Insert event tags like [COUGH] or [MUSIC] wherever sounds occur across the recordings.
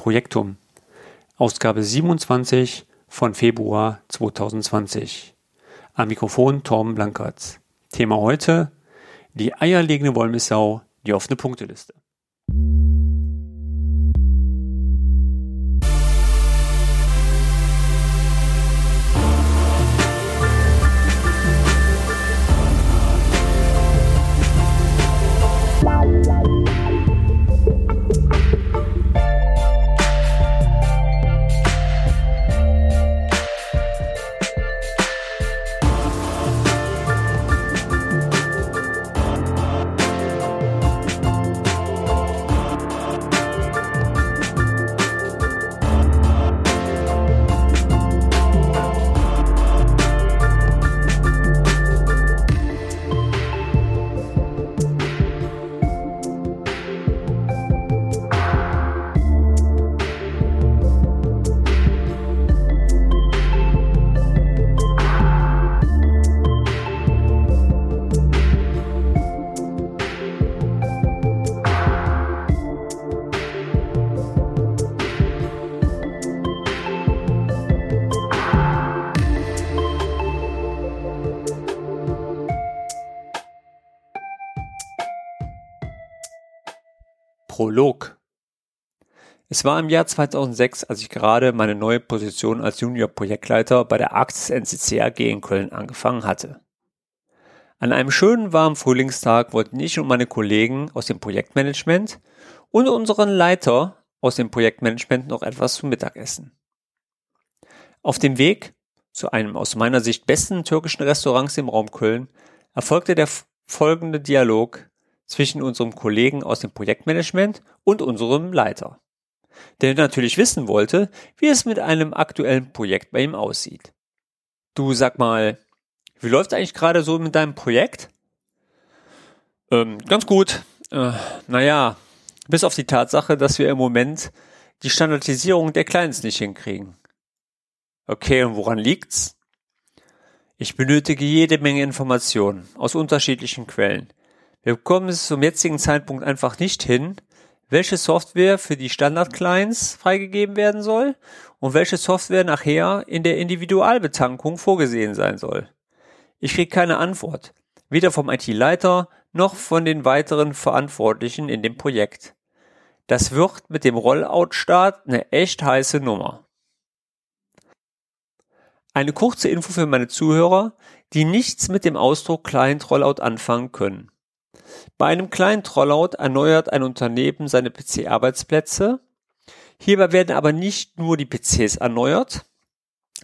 Projektum. Ausgabe 27 von Februar 2020. Am Mikrofon Torben Blankertz. Thema heute die eierlegende Wollmissau, die offene Punkteliste. Prolog. Es war im Jahr 2006, als ich gerade meine neue Position als Junior-Projektleiter bei der Arktis NCC AG in Köln angefangen hatte. An einem schönen warmen Frühlingstag wollten ich und meine Kollegen aus dem Projektmanagement und unseren Leiter aus dem Projektmanagement noch etwas zum Mittagessen. Auf dem Weg zu einem aus meiner Sicht besten türkischen Restaurants im Raum Köln erfolgte der folgende Dialog zwischen unserem Kollegen aus dem Projektmanagement und unserem Leiter, der natürlich wissen wollte, wie es mit einem aktuellen Projekt bei ihm aussieht. Du sag mal, wie läuft eigentlich gerade so mit deinem Projekt? Ähm, ganz gut. Äh, naja, bis auf die Tatsache, dass wir im Moment die Standardisierung der Clients nicht hinkriegen. Okay, und woran liegt's? Ich benötige jede Menge Informationen aus unterschiedlichen Quellen. Wir bekommen es zum jetzigen Zeitpunkt einfach nicht hin, welche Software für die Standard-Clients freigegeben werden soll und welche Software nachher in der Individualbetankung vorgesehen sein soll. Ich kriege keine Antwort, weder vom IT-Leiter noch von den weiteren Verantwortlichen in dem Projekt. Das wird mit dem Rollout-Start eine echt heiße Nummer. Eine kurze Info für meine Zuhörer, die nichts mit dem Ausdruck Client Rollout anfangen können. Bei einem kleinen Trollout erneuert ein Unternehmen seine PC-Arbeitsplätze. Hierbei werden aber nicht nur die PCs erneuert,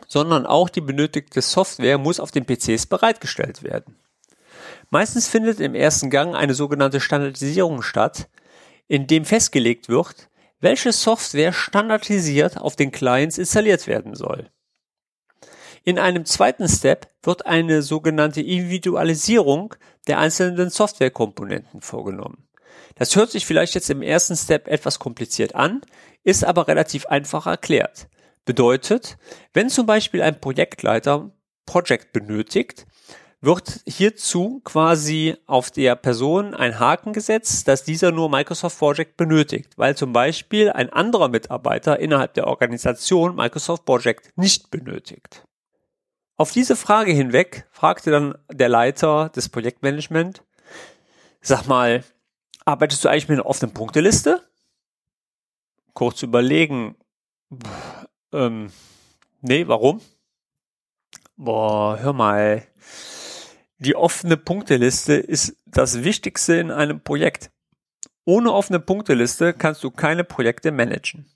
sondern auch die benötigte Software muss auf den PCs bereitgestellt werden. Meistens findet im ersten Gang eine sogenannte Standardisierung statt, in dem festgelegt wird, welche Software standardisiert auf den Clients installiert werden soll. In einem zweiten Step wird eine sogenannte Individualisierung der einzelnen Softwarekomponenten vorgenommen. Das hört sich vielleicht jetzt im ersten Step etwas kompliziert an, ist aber relativ einfach erklärt. Bedeutet, wenn zum Beispiel ein Projektleiter Project benötigt, wird hierzu quasi auf der Person ein Haken gesetzt, dass dieser nur Microsoft Project benötigt, weil zum Beispiel ein anderer Mitarbeiter innerhalb der Organisation Microsoft Project nicht benötigt. Auf diese Frage hinweg fragte dann der Leiter des Projektmanagement, sag mal, arbeitest du eigentlich mit einer offenen Punkteliste? Kurz überlegen, ähm, nee, warum? Boah, hör mal, die offene Punkteliste ist das Wichtigste in einem Projekt. Ohne offene Punkteliste kannst du keine Projekte managen.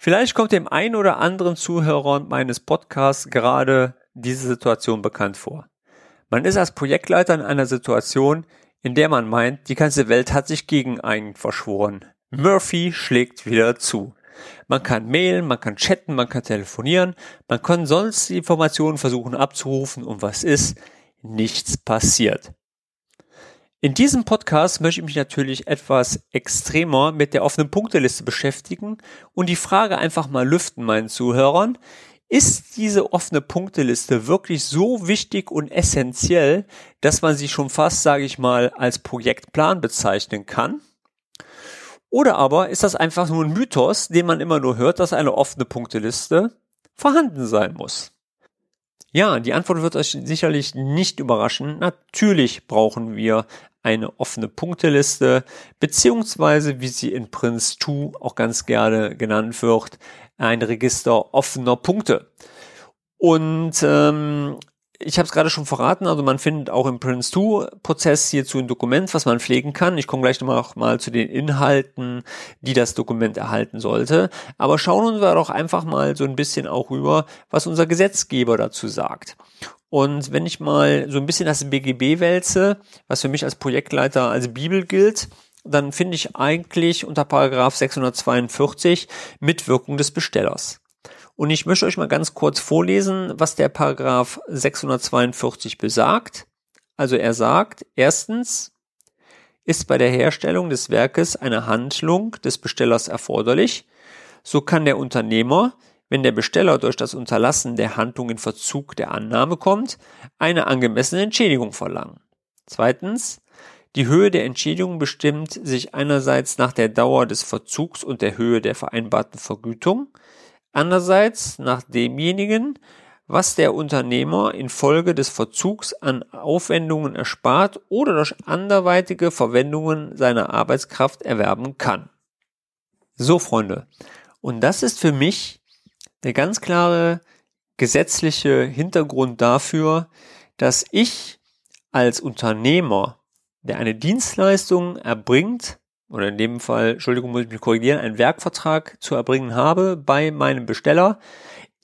Vielleicht kommt dem einen oder anderen Zuhörer meines Podcasts gerade diese Situation bekannt vor. Man ist als Projektleiter in einer Situation, in der man meint, die ganze Welt hat sich gegen einen verschworen. Murphy schlägt wieder zu. Man kann mailen, man kann chatten, man kann telefonieren, man kann sonst die Informationen versuchen abzurufen und was ist? Nichts passiert. In diesem Podcast möchte ich mich natürlich etwas extremer mit der offenen Punkteliste beschäftigen und die Frage einfach mal lüften meinen Zuhörern. Ist diese offene Punkteliste wirklich so wichtig und essentiell, dass man sie schon fast, sage ich mal, als Projektplan bezeichnen kann? Oder aber ist das einfach nur ein Mythos, den man immer nur hört, dass eine offene Punkteliste vorhanden sein muss? Ja, die Antwort wird euch sicherlich nicht überraschen. Natürlich brauchen wir eine offene Punkteliste, beziehungsweise, wie sie in Prince 2 auch ganz gerne genannt wird, ein Register offener Punkte. Und ähm, ich habe es gerade schon verraten, also man findet auch im Prince 2 Prozess hierzu ein Dokument, was man pflegen kann. Ich komme gleich noch mal zu den Inhalten, die das Dokument erhalten sollte. Aber schauen wir doch einfach mal so ein bisschen auch rüber, was unser Gesetzgeber dazu sagt. Und wenn ich mal so ein bisschen das BGB wälze, was für mich als Projektleiter als Bibel gilt, dann finde ich eigentlich unter Paragraph 642 Mitwirkung des Bestellers. Und ich möchte euch mal ganz kurz vorlesen, was der Paragraph 642 besagt. Also er sagt, erstens, ist bei der Herstellung des Werkes eine Handlung des Bestellers erforderlich, so kann der Unternehmer, wenn der Besteller durch das Unterlassen der Handlung in Verzug der Annahme kommt, eine angemessene Entschädigung verlangen. Zweitens, die Höhe der Entschädigung bestimmt sich einerseits nach der Dauer des Verzugs und der Höhe der vereinbarten Vergütung, andererseits nach demjenigen, was der Unternehmer infolge des Verzugs an Aufwendungen erspart oder durch anderweitige Verwendungen seiner Arbeitskraft erwerben kann. So, Freunde. Und das ist für mich der ganz klare gesetzliche Hintergrund dafür, dass ich als Unternehmer, der eine Dienstleistung erbringt, oder in dem Fall, Entschuldigung, muss ich mich korrigieren, einen Werkvertrag zu erbringen habe bei meinem Besteller,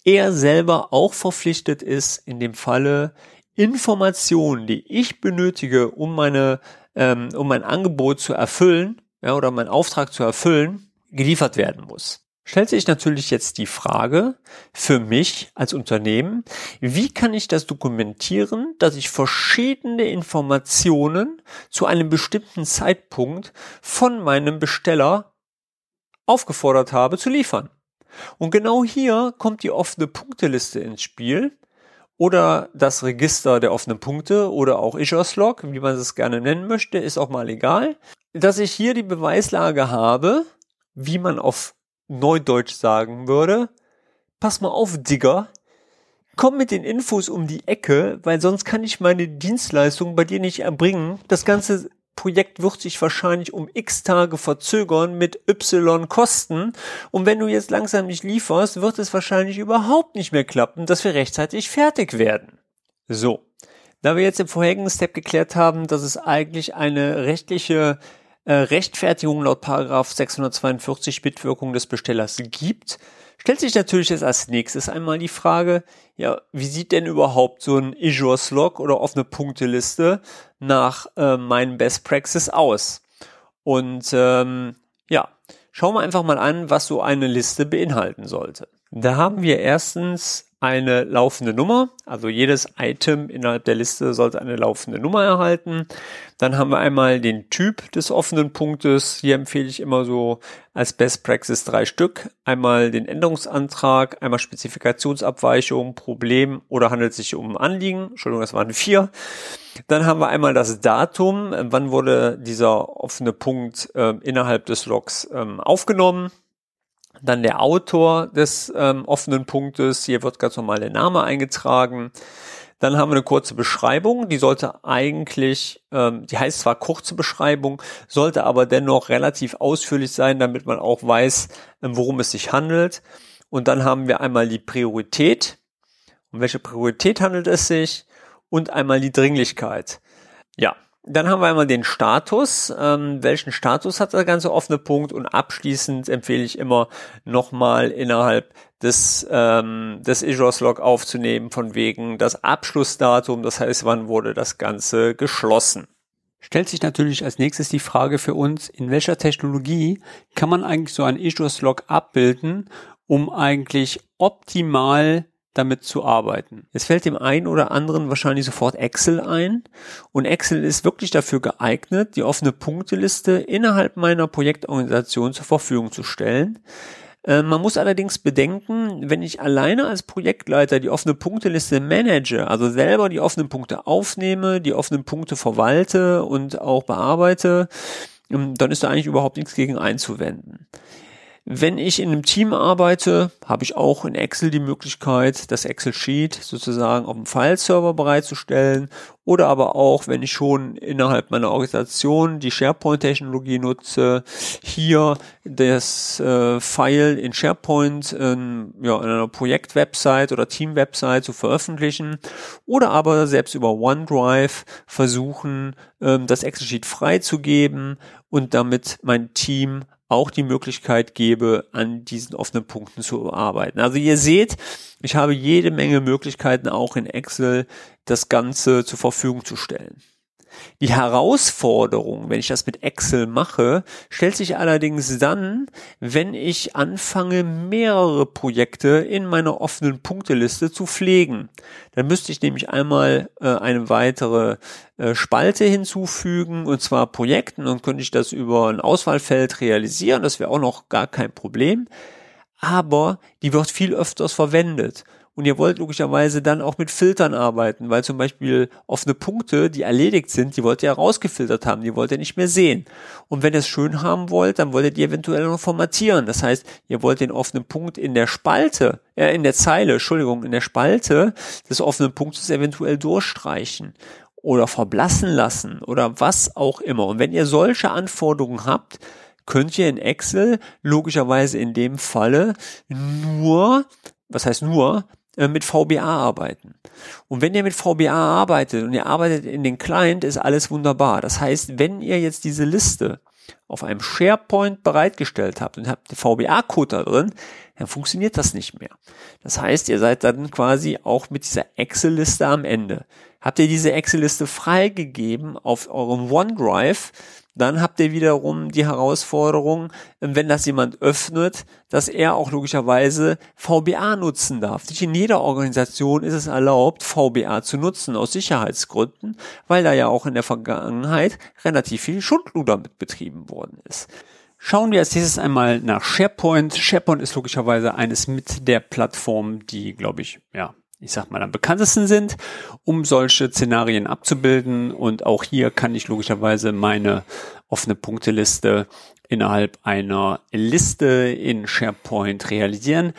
er selber auch verpflichtet ist, in dem Falle Informationen, die ich benötige, um meine, ähm, um mein Angebot zu erfüllen, ja, oder meinen Auftrag zu erfüllen, geliefert werden muss stellt sich natürlich jetzt die Frage für mich als Unternehmen, wie kann ich das dokumentieren, dass ich verschiedene Informationen zu einem bestimmten Zeitpunkt von meinem Besteller aufgefordert habe zu liefern. Und genau hier kommt die offene Punkteliste ins Spiel oder das Register der offenen Punkte oder auch Issues Log, wie man es gerne nennen möchte, ist auch mal egal, dass ich hier die Beweislage habe, wie man auf Neudeutsch sagen würde, pass mal auf, Digger, komm mit den Infos um die Ecke, weil sonst kann ich meine Dienstleistung bei dir nicht erbringen. Das ganze Projekt wird sich wahrscheinlich um x Tage verzögern mit y Kosten. Und wenn du jetzt langsam nicht lieferst, wird es wahrscheinlich überhaupt nicht mehr klappen, dass wir rechtzeitig fertig werden. So. Da wir jetzt im vorherigen Step geklärt haben, dass es eigentlich eine rechtliche äh, Rechtfertigung laut Paragraph 642 Mitwirkung des Bestellers gibt, stellt sich natürlich jetzt als nächstes einmal die Frage, ja, wie sieht denn überhaupt so ein Issues Log oder offene Punkteliste nach äh, meinen Best Practices aus? Und ähm, ja, schauen wir einfach mal an, was so eine Liste beinhalten sollte. Da haben wir erstens eine laufende Nummer. Also jedes Item innerhalb der Liste sollte eine laufende Nummer erhalten. Dann haben wir einmal den Typ des offenen Punktes. Hier empfehle ich immer so als Best Practice drei Stück. Einmal den Änderungsantrag, einmal Spezifikationsabweichung, Problem oder handelt sich um Anliegen. Entschuldigung, das waren vier. Dann haben wir einmal das Datum. Wann wurde dieser offene Punkt äh, innerhalb des Logs ähm, aufgenommen? Dann der Autor des ähm, offenen Punktes. Hier wird ganz normal der Name eingetragen. Dann haben wir eine kurze Beschreibung, die sollte eigentlich, ähm, die heißt zwar kurze Beschreibung, sollte aber dennoch relativ ausführlich sein, damit man auch weiß, ähm, worum es sich handelt. Und dann haben wir einmal die Priorität. Um welche Priorität handelt es sich? Und einmal die Dringlichkeit. Ja, dann haben wir einmal den Status. Ähm, welchen Status hat der ganze offene Punkt? Und abschließend empfehle ich immer nochmal innerhalb des, ähm, des Issues Log aufzunehmen, von wegen das Abschlussdatum, das heißt, wann wurde das Ganze geschlossen. Stellt sich natürlich als nächstes die Frage für uns, in welcher Technologie kann man eigentlich so ein Issues Log abbilden, um eigentlich optimal damit zu arbeiten. Es fällt dem einen oder anderen wahrscheinlich sofort Excel ein und Excel ist wirklich dafür geeignet, die offene Punkteliste innerhalb meiner Projektorganisation zur Verfügung zu stellen. Äh, man muss allerdings bedenken, wenn ich alleine als Projektleiter die offene Punkteliste manage, also selber die offenen Punkte aufnehme, die offenen Punkte verwalte und auch bearbeite, ähm, dann ist da eigentlich überhaupt nichts gegen einzuwenden. Wenn ich in einem Team arbeite, habe ich auch in Excel die Möglichkeit, das Excel-Sheet sozusagen auf dem File-Server bereitzustellen oder aber auch, wenn ich schon innerhalb meiner Organisation die SharePoint-Technologie nutze, hier das äh, File in SharePoint in, ja, in einer Projekt-Website oder Team-Website zu veröffentlichen oder aber selbst über OneDrive versuchen, ähm, das Excel-Sheet freizugeben und damit mein Team auch die Möglichkeit gebe, an diesen offenen Punkten zu arbeiten. Also ihr seht, ich habe jede Menge Möglichkeiten auch in Excel das Ganze zur Verfügung zu stellen. Die Herausforderung, wenn ich das mit Excel mache, stellt sich allerdings dann, wenn ich anfange, mehrere Projekte in meiner offenen Punkteliste zu pflegen. Dann müsste ich nämlich einmal äh, eine weitere äh, Spalte hinzufügen, und zwar Projekten, und könnte ich das über ein Auswahlfeld realisieren. Das wäre auch noch gar kein Problem. Aber die wird viel öfters verwendet. Und ihr wollt logischerweise dann auch mit Filtern arbeiten, weil zum Beispiel offene Punkte, die erledigt sind, die wollt ihr rausgefiltert haben, die wollt ihr nicht mehr sehen. Und wenn ihr es schön haben wollt, dann wollt ihr die eventuell noch formatieren. Das heißt, ihr wollt den offenen Punkt in der Spalte, äh, in der Zeile, Entschuldigung, in der Spalte des offenen Punktes eventuell durchstreichen oder verblassen lassen oder was auch immer. Und wenn ihr solche Anforderungen habt, könnt ihr in Excel logischerweise in dem Falle nur, was heißt nur, mit VBA arbeiten. Und wenn ihr mit VBA arbeitet und ihr arbeitet in den Client, ist alles wunderbar. Das heißt, wenn ihr jetzt diese Liste auf einem SharePoint bereitgestellt habt und habt den VBA-Code da drin, dann funktioniert das nicht mehr. Das heißt, ihr seid dann quasi auch mit dieser Excel-Liste am Ende. Habt ihr diese Excel-Liste freigegeben auf eurem OneDrive, dann habt ihr wiederum die Herausforderung, wenn das jemand öffnet, dass er auch logischerweise VBA nutzen darf. Nicht in jeder Organisation ist es erlaubt, VBA zu nutzen, aus Sicherheitsgründen, weil da ja auch in der Vergangenheit relativ viel Schundluder mit betrieben worden ist. Schauen wir als nächstes einmal nach SharePoint. SharePoint ist logischerweise eines mit der Plattform, die, glaube ich, ja, ich sag mal, am bekanntesten sind, um solche Szenarien abzubilden. Und auch hier kann ich logischerweise meine offene Punkteliste innerhalb einer Liste in SharePoint realisieren.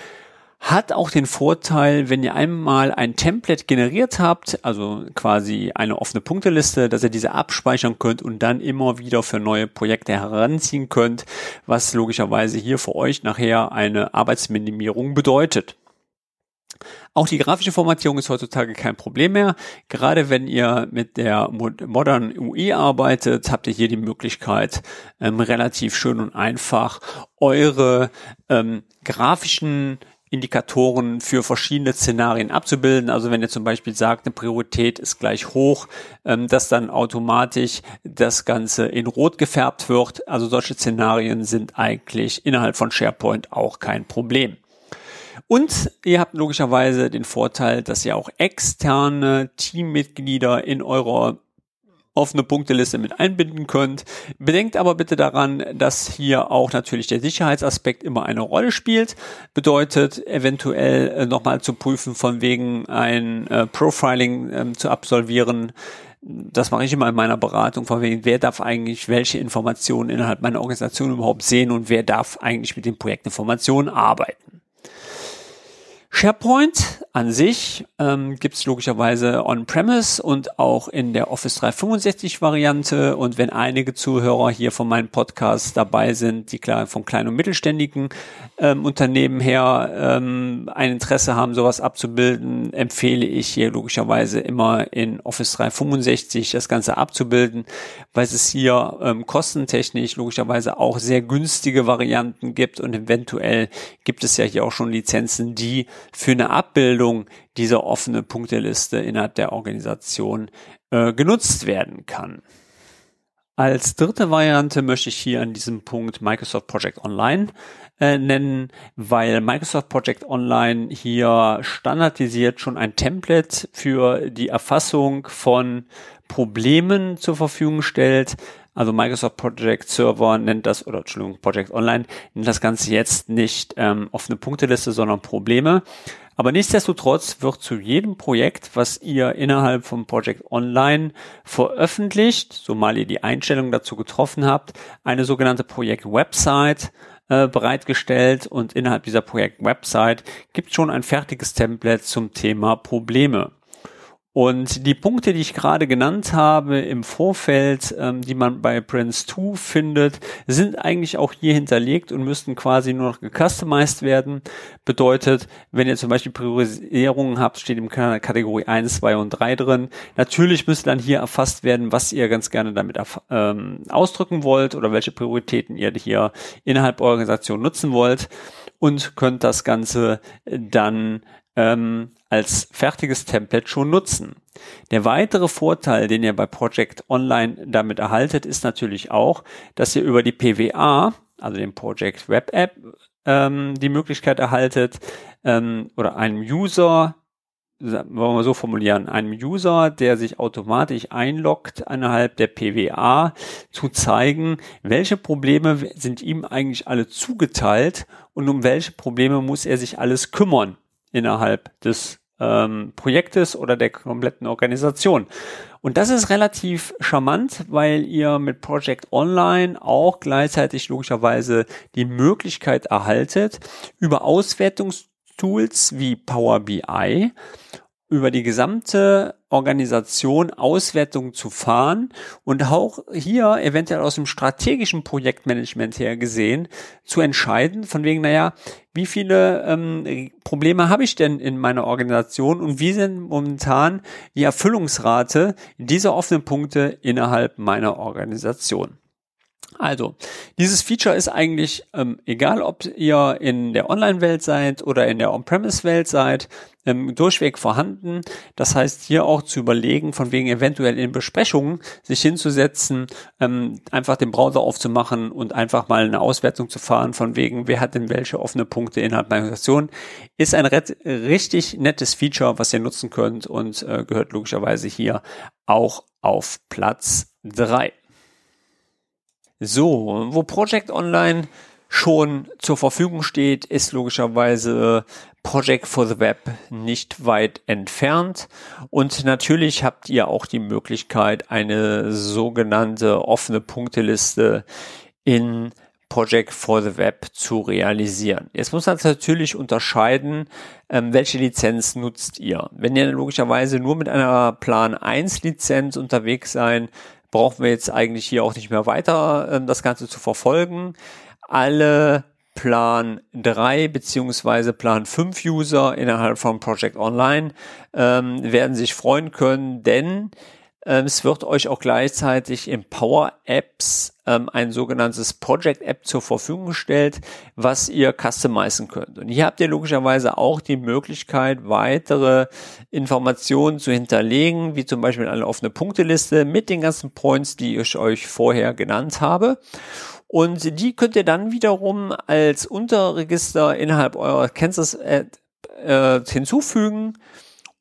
Hat auch den Vorteil, wenn ihr einmal ein Template generiert habt, also quasi eine offene Punkteliste, dass ihr diese abspeichern könnt und dann immer wieder für neue Projekte heranziehen könnt, was logischerweise hier für euch nachher eine Arbeitsminimierung bedeutet. Auch die grafische Formatierung ist heutzutage kein Problem mehr. Gerade wenn ihr mit der Modern UI arbeitet, habt ihr hier die Möglichkeit, ähm, relativ schön und einfach eure ähm, grafischen Indikatoren für verschiedene Szenarien abzubilden. Also wenn ihr zum Beispiel sagt, eine Priorität ist gleich hoch, ähm, dass dann automatisch das Ganze in Rot gefärbt wird. Also solche Szenarien sind eigentlich innerhalb von SharePoint auch kein Problem. Und ihr habt logischerweise den Vorteil, dass ihr auch externe Teammitglieder in eurer offene Punkteliste mit einbinden könnt. Bedenkt aber bitte daran, dass hier auch natürlich der Sicherheitsaspekt immer eine Rolle spielt. Bedeutet eventuell äh, nochmal zu prüfen, von wegen ein äh, Profiling äh, zu absolvieren. Das mache ich immer in meiner Beratung, von wegen, wer darf eigentlich welche Informationen innerhalb meiner Organisation überhaupt sehen und wer darf eigentlich mit den Projektinformationen arbeiten. SharePoint an sich ähm, gibt es logischerweise on-premise und auch in der Office 365 Variante. Und wenn einige Zuhörer hier von meinem Podcast dabei sind, die klar von kleinen und mittelständigen ähm, Unternehmen her ähm, ein Interesse haben, sowas abzubilden, empfehle ich hier logischerweise immer in Office 365 das Ganze abzubilden, weil es hier ähm, kostentechnisch logischerweise auch sehr günstige Varianten gibt und eventuell gibt es ja hier auch schon Lizenzen, die für eine Abbildung dieser offenen Punkteliste innerhalb der Organisation äh, genutzt werden kann. Als dritte Variante möchte ich hier an diesem Punkt Microsoft Project Online äh, nennen, weil Microsoft Project Online hier standardisiert schon ein Template für die Erfassung von Problemen zur Verfügung stellt. Also Microsoft Project Server nennt das, oder Entschuldigung, Project Online nennt das Ganze jetzt nicht ähm, offene Punkteliste, sondern Probleme. Aber nichtsdestotrotz wird zu jedem Projekt, was ihr innerhalb vom Project Online veröffentlicht, so mal ihr die Einstellung dazu getroffen habt, eine sogenannte Projekt-Website äh, bereitgestellt und innerhalb dieser Projekt-Website gibt schon ein fertiges Template zum Thema Probleme. Und die Punkte, die ich gerade genannt habe im Vorfeld, ähm, die man bei Prince 2 findet, sind eigentlich auch hier hinterlegt und müssten quasi nur noch gecustomized werden. Bedeutet, wenn ihr zum Beispiel Priorisierungen habt, steht im Kategorie 1, 2 und 3 drin. Natürlich müsste dann hier erfasst werden, was ihr ganz gerne damit ähm, ausdrücken wollt oder welche Prioritäten ihr hier innerhalb eurer Organisation nutzen wollt und könnt das Ganze dann ähm, als fertiges Template schon nutzen. Der weitere Vorteil, den ihr bei Project Online damit erhaltet, ist natürlich auch, dass ihr über die PWA, also den Project Web App, ähm, die Möglichkeit erhaltet, ähm, oder einem User, wollen wir so formulieren, einem User, der sich automatisch einloggt innerhalb der PWA, zu zeigen, welche Probleme sind ihm eigentlich alle zugeteilt und um welche Probleme muss er sich alles kümmern innerhalb des ähm, Projektes oder der kompletten Organisation. Und das ist relativ charmant, weil ihr mit Project Online auch gleichzeitig logischerweise die Möglichkeit erhaltet, über Auswertungstools wie Power BI über die gesamte Organisation Auswertungen zu fahren und auch hier eventuell aus dem strategischen Projektmanagement her gesehen zu entscheiden, von wegen, naja, wie viele ähm, Probleme habe ich denn in meiner Organisation und wie sind momentan die Erfüllungsrate dieser offenen Punkte innerhalb meiner Organisation. Also, dieses Feature ist eigentlich ähm, egal, ob ihr in der Online-Welt seid oder in der On-Premise-Welt seid, ähm, durchweg vorhanden. Das heißt, hier auch zu überlegen, von wegen eventuell in Besprechungen sich hinzusetzen, ähm, einfach den Browser aufzumachen und einfach mal eine Auswertung zu fahren, von wegen, wer hat denn welche offene Punkte innerhalb meiner Organisation, ist ein richtig nettes Feature, was ihr nutzen könnt und äh, gehört logischerweise hier auch auf Platz drei. So, wo Project Online schon zur Verfügung steht, ist logischerweise Project for the Web nicht weit entfernt. Und natürlich habt ihr auch die Möglichkeit, eine sogenannte offene Punkteliste in Project for the Web zu realisieren. Jetzt muss man natürlich unterscheiden, ähm, welche Lizenz nutzt ihr. Wenn ihr logischerweise nur mit einer Plan 1 Lizenz unterwegs sein, brauchen wir jetzt eigentlich hier auch nicht mehr weiter ähm, das Ganze zu verfolgen. Alle Plan 3 beziehungsweise Plan 5 User innerhalb von Project Online ähm, werden sich freuen können, denn es wird euch auch gleichzeitig in Power Apps ähm, ein sogenanntes Project App zur Verfügung gestellt, was ihr customizen könnt. Und hier habt ihr logischerweise auch die Möglichkeit, weitere Informationen zu hinterlegen, wie zum Beispiel eine offene Punkteliste mit den ganzen Points, die ich euch vorher genannt habe. Und die könnt ihr dann wiederum als Unterregister innerhalb eurer Kansas Ad äh, hinzufügen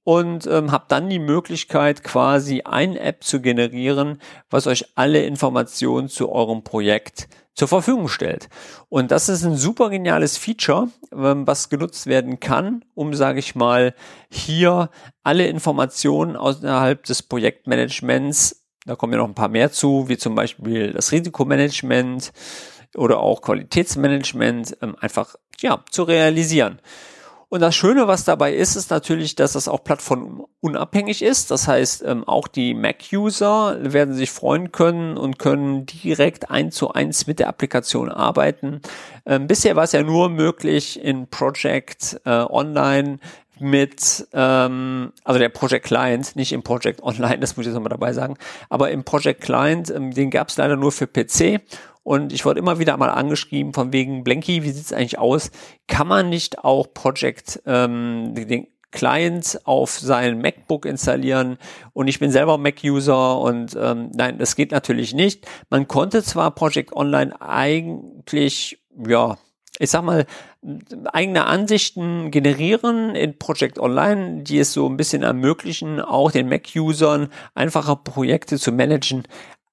und ähm, habt dann die Möglichkeit, quasi ein App zu generieren, was euch alle Informationen zu eurem Projekt zur Verfügung stellt. Und das ist ein super geniales Feature, ähm, was genutzt werden kann, um, sage ich mal, hier alle Informationen außerhalb des Projektmanagements, da kommen ja noch ein paar mehr zu, wie zum Beispiel das Risikomanagement oder auch Qualitätsmanagement, ähm, einfach ja zu realisieren. Und das Schöne, was dabei ist, ist natürlich, dass das auch plattformunabhängig ist. Das heißt, ähm, auch die Mac-User werden sich freuen können und können direkt eins zu eins mit der Applikation arbeiten. Ähm, bisher war es ja nur möglich in Project äh, Online mit, ähm, also der Project Client, nicht im Project Online, [LAUGHS] das muss ich jetzt nochmal dabei sagen, aber im Project Client, ähm, den gab es leider nur für PC und ich wurde immer wieder mal angeschrieben von wegen, Blanky, wie sieht's eigentlich aus? Kann man nicht auch Project, ähm, den Client auf sein MacBook installieren und ich bin selber Mac-User und ähm, nein, das geht natürlich nicht. Man konnte zwar Project Online eigentlich, ja, ich sag mal, eigene Ansichten generieren in Project Online, die es so ein bisschen ermöglichen, auch den Mac-Usern einfache Projekte zu managen.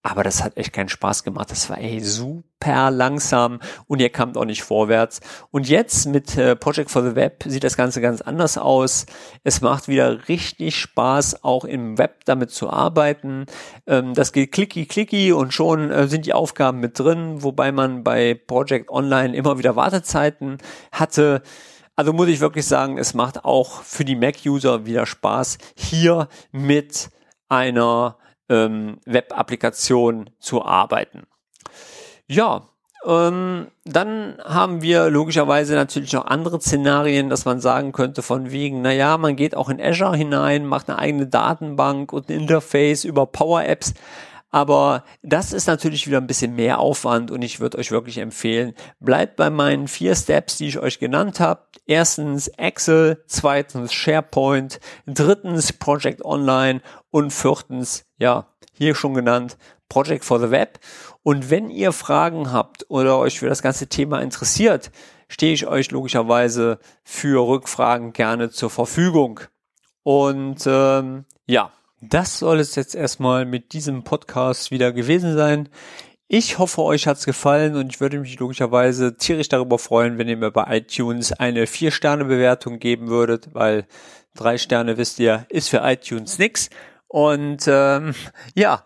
Aber das hat echt keinen Spaß gemacht. Das war ey super langsam und ihr kamt auch nicht vorwärts. Und jetzt mit äh, Project for the Web sieht das Ganze ganz anders aus. Es macht wieder richtig Spaß, auch im Web damit zu arbeiten. Ähm, das geht klicky klicky und schon äh, sind die Aufgaben mit drin, wobei man bei Project Online immer wieder Wartezeiten hatte. Also muss ich wirklich sagen, es macht auch für die Mac-User wieder Spaß, hier mit einer ähm, Web-Applikation zu arbeiten. Ja, ähm, dann haben wir logischerweise natürlich noch andere Szenarien, dass man sagen könnte von wegen, naja, man geht auch in Azure hinein, macht eine eigene Datenbank und ein Interface über Power Apps. Aber das ist natürlich wieder ein bisschen mehr Aufwand und ich würde euch wirklich empfehlen, bleibt bei meinen vier Steps, die ich euch genannt habe. Erstens Excel, zweitens SharePoint, drittens Project Online und viertens, ja, hier schon genannt, Project for the Web. Und wenn ihr Fragen habt oder euch für das ganze Thema interessiert, stehe ich euch logischerweise für Rückfragen gerne zur Verfügung. Und ähm, ja, das soll es jetzt erstmal mit diesem Podcast wieder gewesen sein. Ich hoffe, euch hat's gefallen und ich würde mich logischerweise tierisch darüber freuen, wenn ihr mir bei iTunes eine 4-Sterne-Bewertung geben würdet, weil drei Sterne, wisst ihr, ist für iTunes nix. Und ähm, ja,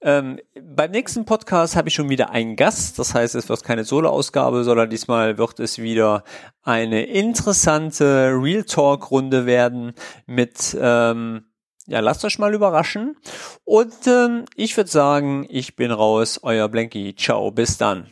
ähm, beim nächsten Podcast habe ich schon wieder einen Gast. Das heißt, es wird keine Solo-Ausgabe, sondern diesmal wird es wieder eine interessante Real Talk-Runde werden mit ähm, ja, lasst euch mal überraschen. Und ähm, ich würde sagen, ich bin raus, euer Blanky. Ciao, bis dann.